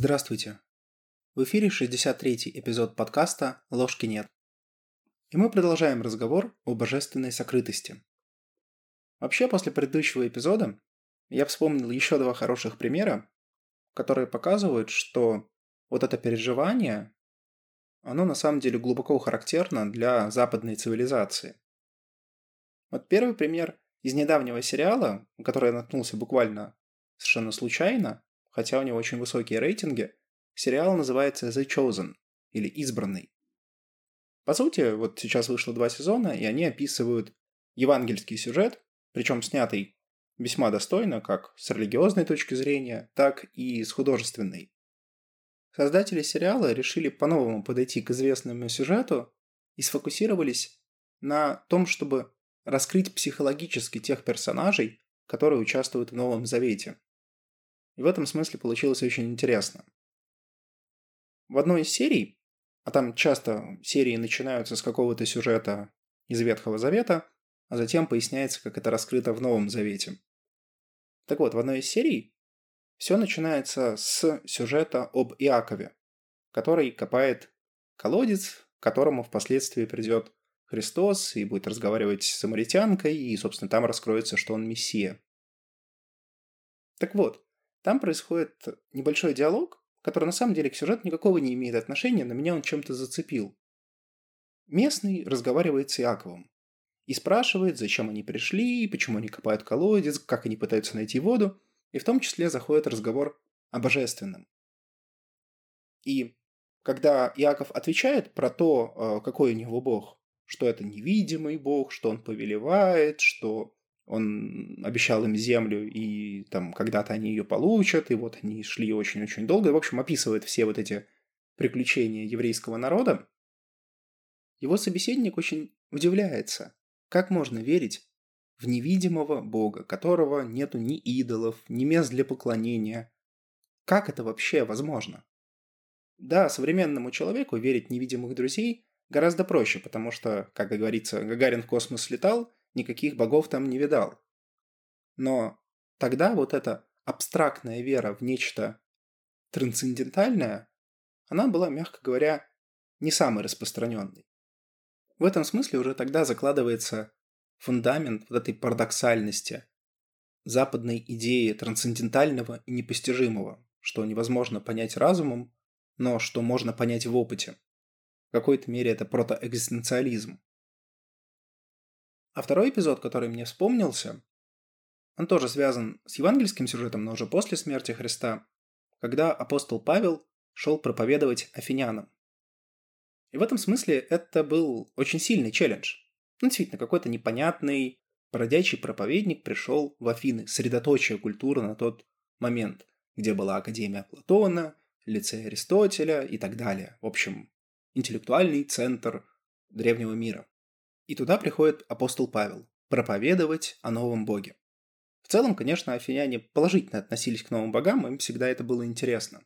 Здравствуйте. В эфире 63-й эпизод подкаста «Ложки нет». И мы продолжаем разговор о божественной сокрытости. Вообще, после предыдущего эпизода я вспомнил еще два хороших примера, которые показывают, что вот это переживание, оно на самом деле глубоко характерно для западной цивилизации. Вот первый пример из недавнего сериала, который я наткнулся буквально совершенно случайно, хотя у него очень высокие рейтинги, сериал называется The Chosen или Избранный. По сути, вот сейчас вышло два сезона, и они описывают евангельский сюжет, причем снятый весьма достойно, как с религиозной точки зрения, так и с художественной. Создатели сериала решили по-новому подойти к известному сюжету и сфокусировались на том, чтобы раскрыть психологически тех персонажей, которые участвуют в Новом Завете. И в этом смысле получилось очень интересно. В одной из серий, а там часто серии начинаются с какого-то сюжета из Ветхого Завета, а затем поясняется, как это раскрыто в Новом Завете. Так вот, в одной из серий все начинается с сюжета об Иакове, который копает колодец, к которому впоследствии придет Христос и будет разговаривать с самаритянкой, и, собственно, там раскроется, что он Мессия. Так вот, там происходит небольшой диалог, который на самом деле к сюжету никакого не имеет отношения, но меня он чем-то зацепил. Местный разговаривает с Иаковом и спрашивает, зачем они пришли, почему они копают колодец, как они пытаются найти воду, и в том числе заходит разговор о божественном. И когда Иаков отвечает про то, э, какой у него Бог, что это невидимый Бог, что он повелевает, что он обещал им землю, и там когда-то они ее получат, и вот они шли очень-очень долго. И, в общем, описывает все вот эти приключения еврейского народа. Его собеседник очень удивляется, как можно верить в невидимого Бога, которого нету ни идолов, ни мест для поклонения. Как это вообще возможно? Да, современному человеку верить в невидимых друзей гораздо проще, потому что, как говорится, Гагарин в космос летал – никаких богов там не видал. Но тогда вот эта абстрактная вера в нечто трансцендентальное, она была, мягко говоря, не самой распространенной. В этом смысле уже тогда закладывается фундамент вот этой парадоксальности, западной идеи трансцендентального и непостижимого, что невозможно понять разумом, но что можно понять в опыте. В какой-то мере это протоэкзистенциализм. А второй эпизод, который мне вспомнился, он тоже связан с евангельским сюжетом, но уже после смерти Христа, когда апостол Павел шел проповедовать афинянам. И в этом смысле это был очень сильный челлендж. Ну, действительно, какой-то непонятный, бродячий проповедник пришел в Афины, средоточие культуры на тот момент, где была Академия Платона, лицей Аристотеля и так далее. В общем, интеллектуальный центр древнего мира. И туда приходит апостол Павел проповедовать о новом боге. В целом, конечно, афиняне положительно относились к новым богам, им всегда это было интересно.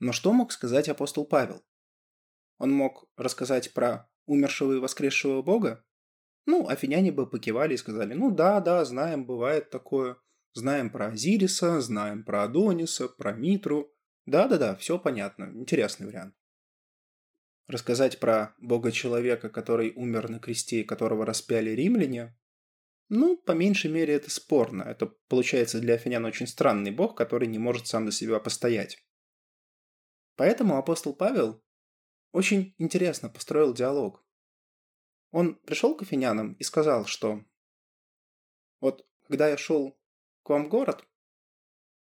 Но что мог сказать апостол Павел? Он мог рассказать про умершего и воскресшего бога? Ну, афиняне бы покивали и сказали, ну да, да, знаем, бывает такое. Знаем про Азириса, знаем про Адониса, про Митру. Да-да-да, все понятно, интересный вариант рассказать про бога-человека, который умер на кресте и которого распяли римляне, ну, по меньшей мере, это спорно. Это, получается, для афинян очень странный бог, который не может сам за себя постоять. Поэтому апостол Павел очень интересно построил диалог. Он пришел к афинянам и сказал, что вот когда я шел к вам в город,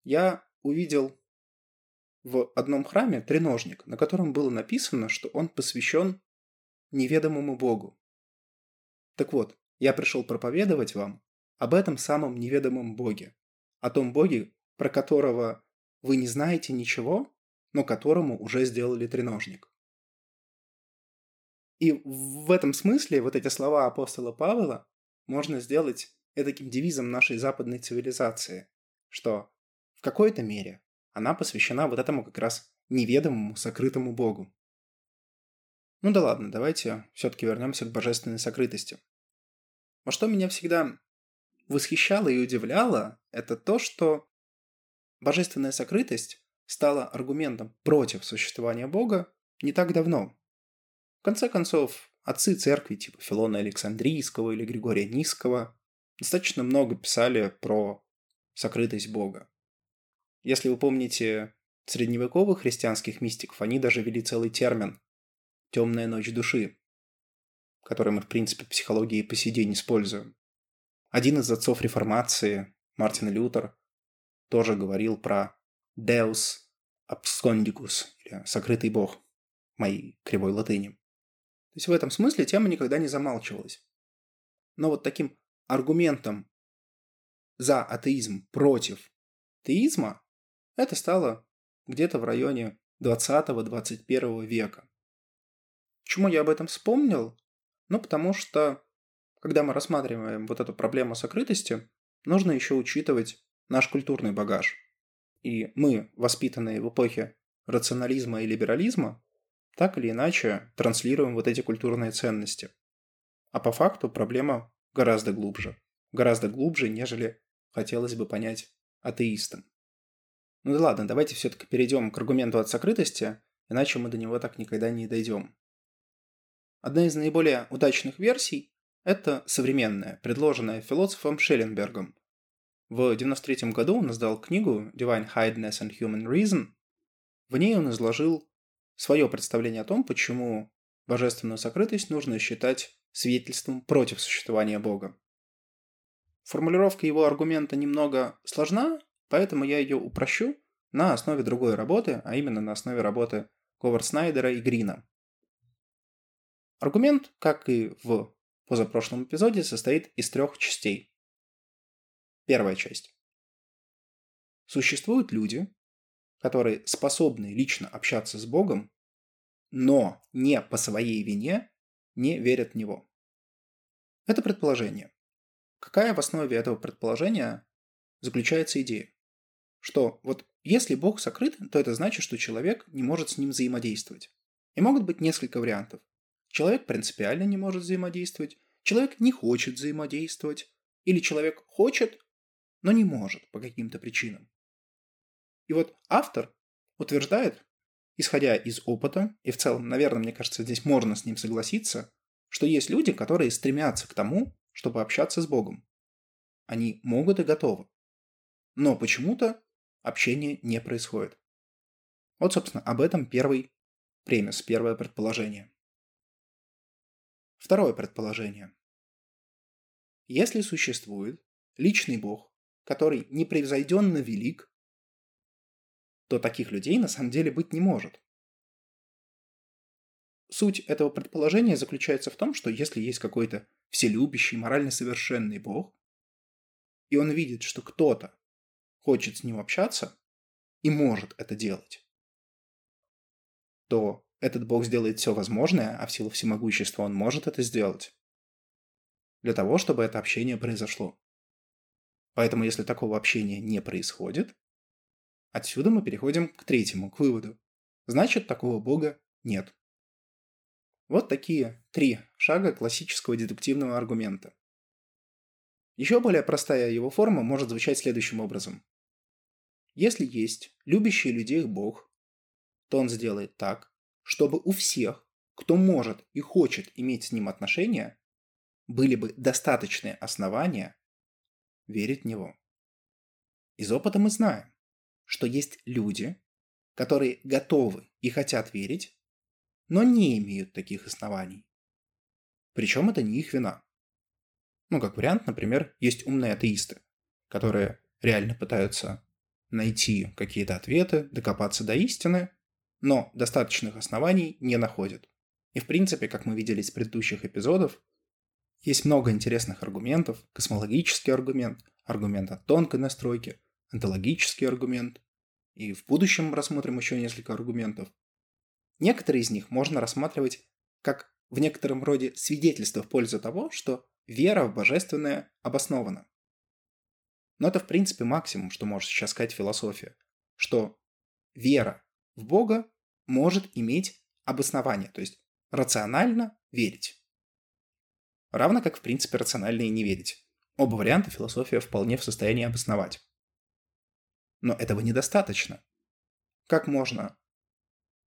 я увидел в одном храме треножник, на котором было написано, что он посвящен неведомому Богу. Так вот, я пришел проповедовать вам об этом самом неведомом Боге, о том Боге, про которого вы не знаете ничего, но которому уже сделали треножник. И в этом смысле вот эти слова апостола Павла можно сделать таким девизом нашей западной цивилизации, что в какой-то мере она посвящена вот этому как раз неведомому, сокрытому Богу. Ну да ладно, давайте все-таки вернемся к божественной сокрытости. Но что меня всегда восхищало и удивляло, это то, что божественная сокрытость, стало аргументом против существования Бога не так давно. В конце концов, отцы церкви типа Филона Александрийского или Григория Низкого достаточно много писали про сокрытость Бога. Если вы помните средневековых христианских мистиков, они даже ввели целый термин «темная ночь души», который мы, в принципе, в психологии по сей день используем. Один из отцов реформации, Мартин Лютер, тоже говорил про Deus abscondicus, или «сокрытый бог» моей кривой латыни. То есть в этом смысле тема никогда не замалчивалась. Но вот таким аргументом за атеизм против теизма это стало где-то в районе 20-21 века. Почему я об этом вспомнил? Ну, потому что, когда мы рассматриваем вот эту проблему сокрытости, нужно еще учитывать наш культурный багаж. И мы, воспитанные в эпохе рационализма и либерализма, так или иначе транслируем вот эти культурные ценности. А по факту проблема гораздо глубже. Гораздо глубже, нежели хотелось бы понять атеистам. Ну да ладно, давайте все-таки перейдем к аргументу от сокрытости, иначе мы до него так никогда не дойдем. Одна из наиболее удачных версий – это современная, предложенная философом Шелленбергом. В 1993 году он издал книгу Divine Hiddeness and Human Reason. В ней он изложил свое представление о том, почему божественную сокрытость нужно считать свидетельством против существования Бога. Формулировка его аргумента немного сложна, Поэтому я ее упрощу на основе другой работы, а именно на основе работы Говард Снайдера и Грина. Аргумент, как и в позапрошлом эпизоде, состоит из трех частей. Первая часть. Существуют люди, которые способны лично общаться с Богом, но не по своей вине не верят в Него. Это предположение. Какая в основе этого предположения заключается идея? Что вот если Бог сокрыт, то это значит, что человек не может с ним взаимодействовать. И могут быть несколько вариантов. Человек принципиально не может взаимодействовать, человек не хочет взаимодействовать, или человек хочет, но не может по каким-то причинам. И вот автор утверждает, исходя из опыта, и в целом, наверное, мне кажется, здесь можно с ним согласиться, что есть люди, которые стремятся к тому, чтобы общаться с Богом. Они могут и готовы. Но почему-то общения не происходит. Вот, собственно, об этом первый премис, первое предположение. Второе предположение. Если существует личный Бог, который непревзойденно велик, то таких людей на самом деле быть не может. Суть этого предположения заключается в том, что если есть какой-то вселюбящий, морально совершенный Бог, и он видит, что кто-то хочет с ним общаться и может это делать, то этот Бог сделает все возможное, а в силу всемогущества он может это сделать, для того, чтобы это общение произошло. Поэтому, если такого общения не происходит, отсюда мы переходим к третьему, к выводу. Значит, такого Бога нет. Вот такие три шага классического дедуктивного аргумента. Еще более простая его форма может звучать следующим образом. Если есть любящий людей Бог, то он сделает так, чтобы у всех, кто может и хочет иметь с ним отношения, были бы достаточные основания верить в него. Из опыта мы знаем, что есть люди, которые готовы и хотят верить, но не имеют таких оснований. Причем это не их вина. Ну, как вариант, например, есть умные атеисты, которые реально пытаются найти какие-то ответы, докопаться до истины, но достаточных оснований не находят. И в принципе, как мы видели из предыдущих эпизодов, есть много интересных аргументов, космологический аргумент, аргумент от тонкой настройки, онтологический аргумент, и в будущем рассмотрим еще несколько аргументов. Некоторые из них можно рассматривать как в некотором роде свидетельство в пользу того, что вера в божественное обоснована. Но это, в принципе, максимум, что может сейчас сказать философия. Что вера в Бога может иметь обоснование, то есть рационально верить. Равно как, в принципе, рационально и не верить. Оба варианта философия вполне в состоянии обосновать. Но этого недостаточно. как можно,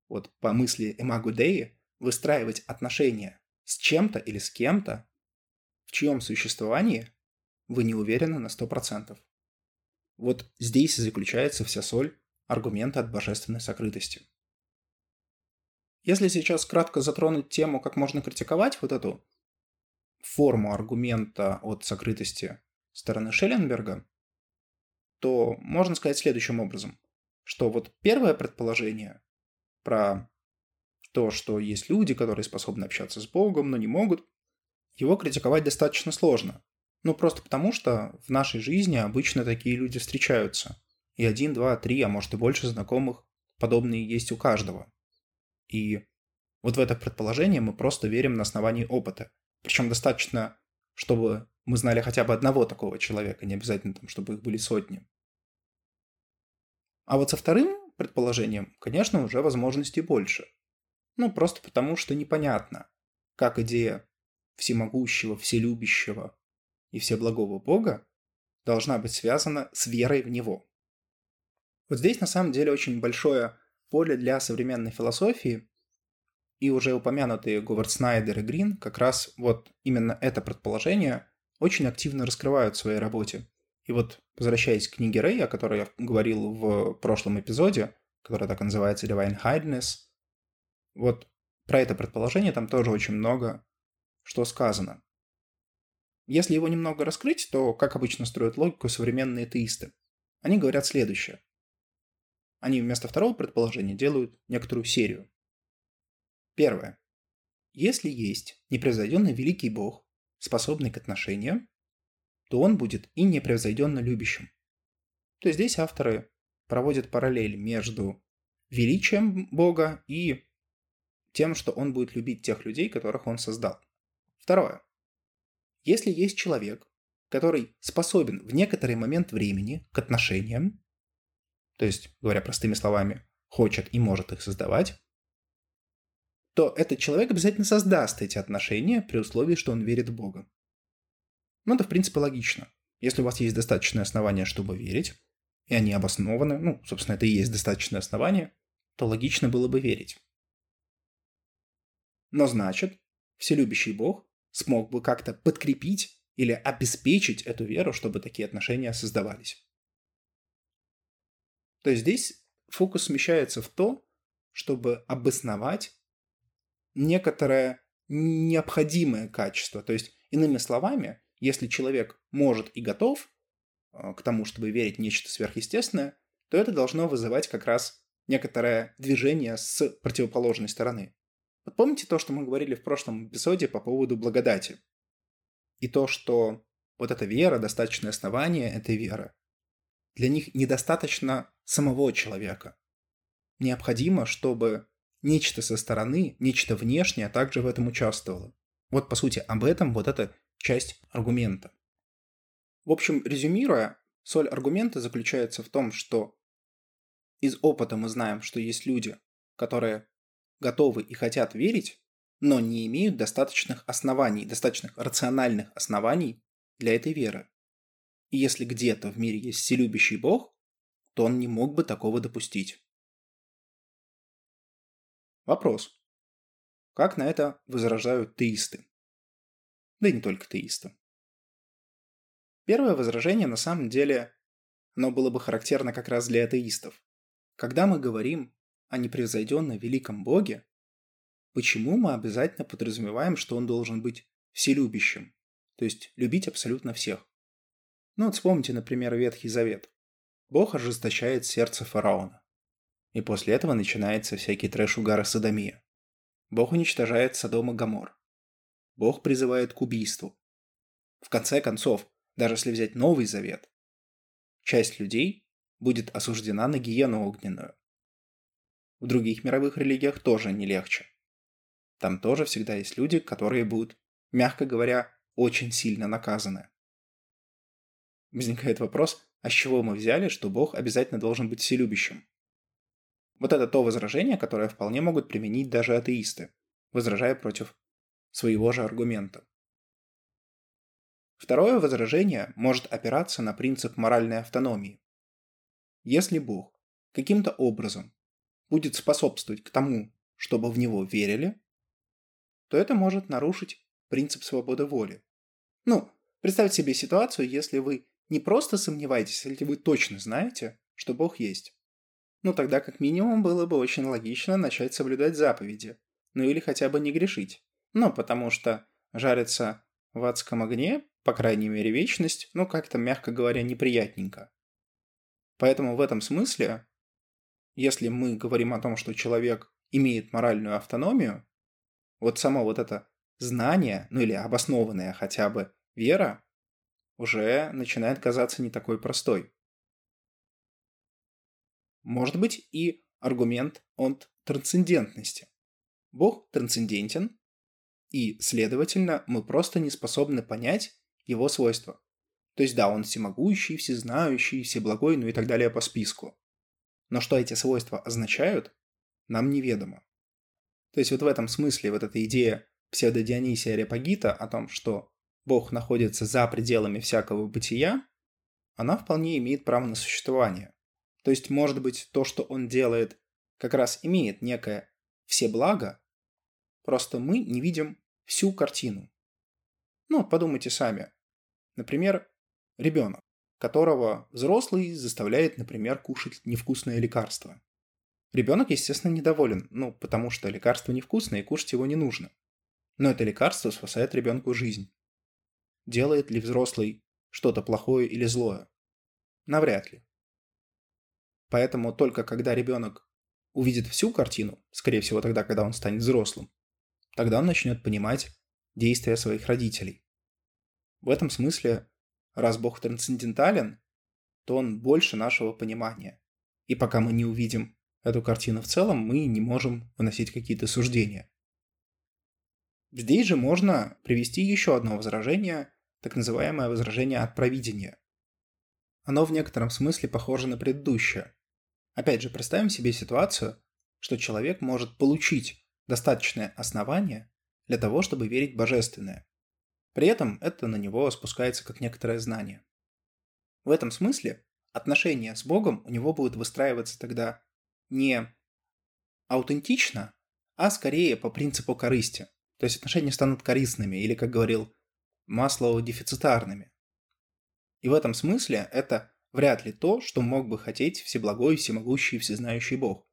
вот по мысли Эмагу Деи, выстраивать отношения с чем-то или с кем-то, в чьем существовании вы не уверены на 100%. Вот здесь и заключается вся соль аргумента от божественной сокрытости. Если сейчас кратко затронуть тему, как можно критиковать вот эту форму аргумента от сокрытости стороны Шелленберга, то можно сказать следующим образом, что вот первое предположение про то, что есть люди, которые способны общаться с Богом, но не могут, его критиковать достаточно сложно. Ну, просто потому, что в нашей жизни обычно такие люди встречаются. И один, два, три, а может и больше знакомых подобные есть у каждого. И вот в это предположение мы просто верим на основании опыта. Причем достаточно, чтобы мы знали хотя бы одного такого человека, не обязательно, там, чтобы их были сотни. А вот со вторым предположением, конечно, уже возможностей больше. Ну, просто потому, что непонятно, как идея всемогущего, вселюбящего и всеблагого Бога должна быть связана с верой в Него. Вот здесь на самом деле очень большое поле для современной философии, и уже упомянутые Говард Снайдер и Грин как раз вот именно это предположение очень активно раскрывают в своей работе. И вот, возвращаясь к книге Рэй, о которой я говорил в прошлом эпизоде, которая так и называется Divine Hiddeness, вот про это предположение там тоже очень много что сказано. Если его немного раскрыть, то, как обычно строят логику современные теисты, они говорят следующее. Они вместо второго предположения делают некоторую серию. Первое. Если есть непревзойденный великий бог, способный к отношениям, то он будет и непревзойденно любящим. То есть здесь авторы проводят параллель между величием Бога и тем, что он будет любить тех людей, которых он создал. Второе. Если есть человек, который способен в некоторый момент времени к отношениям, то есть, говоря простыми словами, хочет и может их создавать, то этот человек обязательно создаст эти отношения при условии, что он верит в Бога. Ну, это, в принципе, логично. Если у вас есть достаточное основание, чтобы верить, и они обоснованы, ну, собственно, это и есть достаточное основание, то логично было бы верить. Но значит, вселюбящий Бог смог бы как-то подкрепить или обеспечить эту веру, чтобы такие отношения создавались. То есть здесь фокус смещается в то, чтобы обосновать некоторое необходимое качество. То есть, иными словами, если человек может и готов э, к тому, чтобы верить в нечто сверхъестественное, то это должно вызывать как раз некоторое движение с противоположной стороны. Вот помните то, что мы говорили в прошлом эпизоде по поводу благодати? И то, что вот эта вера, достаточное основание этой веры, для них недостаточно самого человека. Необходимо, чтобы нечто со стороны, нечто внешнее также в этом участвовало. Вот, по сути, об этом вот эта часть аргумента. В общем, резюмируя, соль аргумента заключается в том, что из опыта мы знаем, что есть люди, которые готовы и хотят верить, но не имеют достаточных оснований, достаточных рациональных оснований для этой веры. И если где-то в мире есть вселюбящий Бог, то он не мог бы такого допустить. Вопрос. Как на это возражают теисты? Да и не только теисты. Первое возражение на самом деле, оно было бы характерно как раз для атеистов. Когда мы говорим о непревзойденно великом Боге, почему мы обязательно подразумеваем, что он должен быть вселюбящим, то есть любить абсолютно всех? Ну вот вспомните, например, Ветхий Завет. Бог ожесточает сердце фараона. И после этого начинается всякий трэш угара садомия. Бог уничтожает Содом и Гамор. Бог призывает к убийству. В конце концов, даже если взять Новый Завет, часть людей будет осуждена на гиену огненную. В других мировых религиях тоже не легче. Там тоже всегда есть люди, которые будут, мягко говоря, очень сильно наказаны. Возникает вопрос, а с чего мы взяли, что Бог обязательно должен быть вселюбящим? Вот это то возражение, которое вполне могут применить даже атеисты, возражая против своего же аргумента. Второе возражение может опираться на принцип моральной автономии. Если Бог каким-то образом будет способствовать к тому, чтобы в него верили, то это может нарушить принцип свободы воли. Ну, представьте себе ситуацию, если вы не просто сомневаетесь, если вы точно знаете, что Бог есть. Ну, тогда как минимум было бы очень логично начать соблюдать заповеди. Ну или хотя бы не грешить. Ну, потому что жариться в адском огне, по крайней мере вечность, ну как-то, мягко говоря, неприятненько. Поэтому в этом смысле, если мы говорим о том, что человек имеет моральную автономию, вот само вот это знание, ну или обоснованная хотя бы вера, уже начинает казаться не такой простой. Может быть и аргумент от трансцендентности. Бог трансцендентен, и, следовательно, мы просто не способны понять его свойства. То есть да, он всемогущий, всезнающий, всеблагой, ну и так далее по списку. Но что эти свойства означают, нам неведомо. То есть вот в этом смысле вот эта идея псевдодионисия Репагита о том, что Бог находится за пределами всякого бытия, она вполне имеет право на существование. То есть, может быть, то, что он делает, как раз имеет некое все благо, просто мы не видим всю картину. Ну, подумайте сами. Например, ребенок, которого взрослый заставляет, например, кушать невкусное лекарство. Ребенок, естественно, недоволен, ну, потому что лекарство невкусное и кушать его не нужно. Но это лекарство спасает ребенку жизнь. Делает ли взрослый что-то плохое или злое? Навряд ли. Поэтому только когда ребенок увидит всю картину, скорее всего тогда, когда он станет взрослым, тогда он начнет понимать действия своих родителей. В этом смысле, раз Бог трансцендентален, то он больше нашего понимания. И пока мы не увидим эту картину в целом, мы не можем выносить какие-то суждения. Здесь же можно привести еще одно возражение, так называемое возражение от провидения. Оно в некотором смысле похоже на предыдущее. Опять же, представим себе ситуацию, что человек может получить достаточное основание для того, чтобы верить в божественное. При этом это на него спускается как некоторое знание. В этом смысле отношения с Богом у него будут выстраиваться тогда не аутентично, а скорее по принципу корысти. То есть отношения станут корыстными, или, как говорил Маслоу, дефицитарными. И в этом смысле это вряд ли то, что мог бы хотеть всеблагой, всемогущий, всезнающий Бог.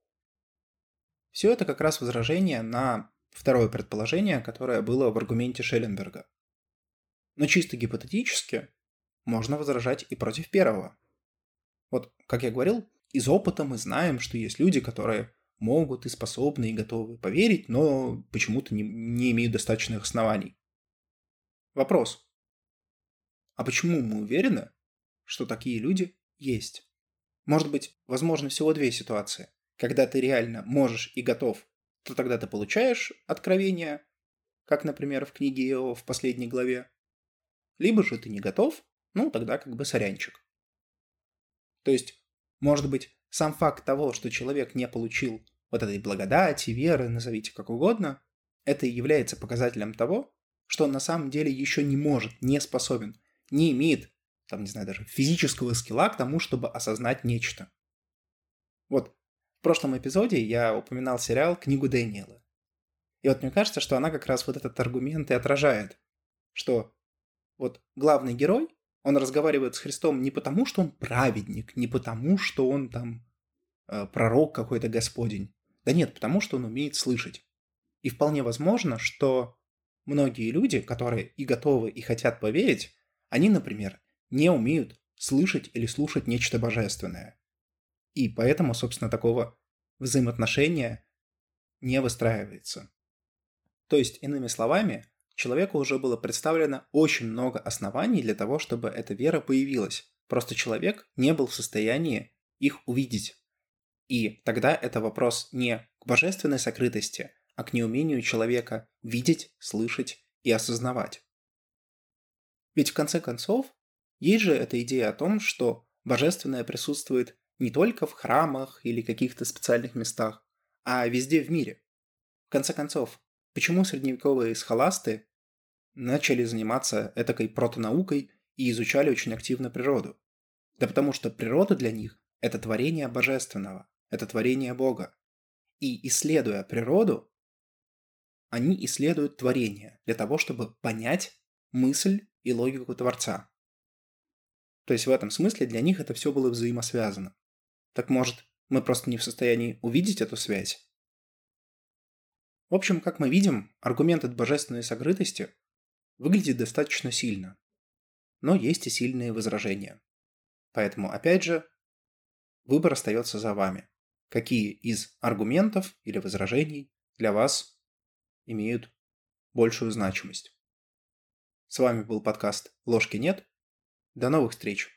Все это как раз возражение на второе предположение, которое было в аргументе Шелленберга. Но чисто гипотетически можно возражать и против первого. Вот, как я говорил, из опыта мы знаем, что есть люди, которые могут и способны и готовы поверить, но почему-то не, не имеют достаточных оснований. Вопрос. А почему мы уверены, что такие люди есть? Может быть, возможно всего две ситуации. Когда ты реально можешь и готов, то тогда ты получаешь откровение, как, например, в книге Иова в последней главе. Либо же ты не готов, ну, тогда как бы сорянчик. То есть, может быть, сам факт того, что человек не получил вот этой благодати, веры, назовите как угодно, это и является показателем того, что он на самом деле еще не может, не способен, не имеет, там, не знаю, даже физического скилла к тому, чтобы осознать нечто. Вот, в прошлом эпизоде я упоминал сериал «Книгу Дэниела». И вот мне кажется, что она как раз вот этот аргумент и отражает, что вот главный герой, он разговаривает с Христом не потому, что он праведник, не потому, что он там э, пророк какой-то господень, да нет, потому что он умеет слышать. И вполне возможно, что многие люди, которые и готовы, и хотят поверить, они, например, не умеют слышать или слушать нечто божественное. И поэтому, собственно, такого взаимоотношения не выстраивается. То есть, иными словами, человеку уже было представлено очень много оснований для того, чтобы эта вера появилась. Просто человек не был в состоянии их увидеть. И тогда это вопрос не к божественной сокрытости, а к неумению человека видеть, слышать и осознавать. Ведь в конце концов, есть же эта идея о том, что божественное присутствует не только в храмах или каких-то специальных местах, а везде в мире. В конце концов, почему средневековые схоласты начали заниматься этакой протонаукой и изучали очень активно природу? Да потому что природа для них – это творение божественного, это творение Бога. И исследуя природу, они исследуют творение для того, чтобы понять мысль и логику Творца. То есть в этом смысле для них это все было взаимосвязано. Так может, мы просто не в состоянии увидеть эту связь? В общем, как мы видим, аргумент от божественной сокрытости выглядит достаточно сильно. Но есть и сильные возражения. Поэтому, опять же, выбор остается за вами. Какие из аргументов или возражений для вас имеют большую значимость. С вами был подкаст «Ложки нет». До новых встреч!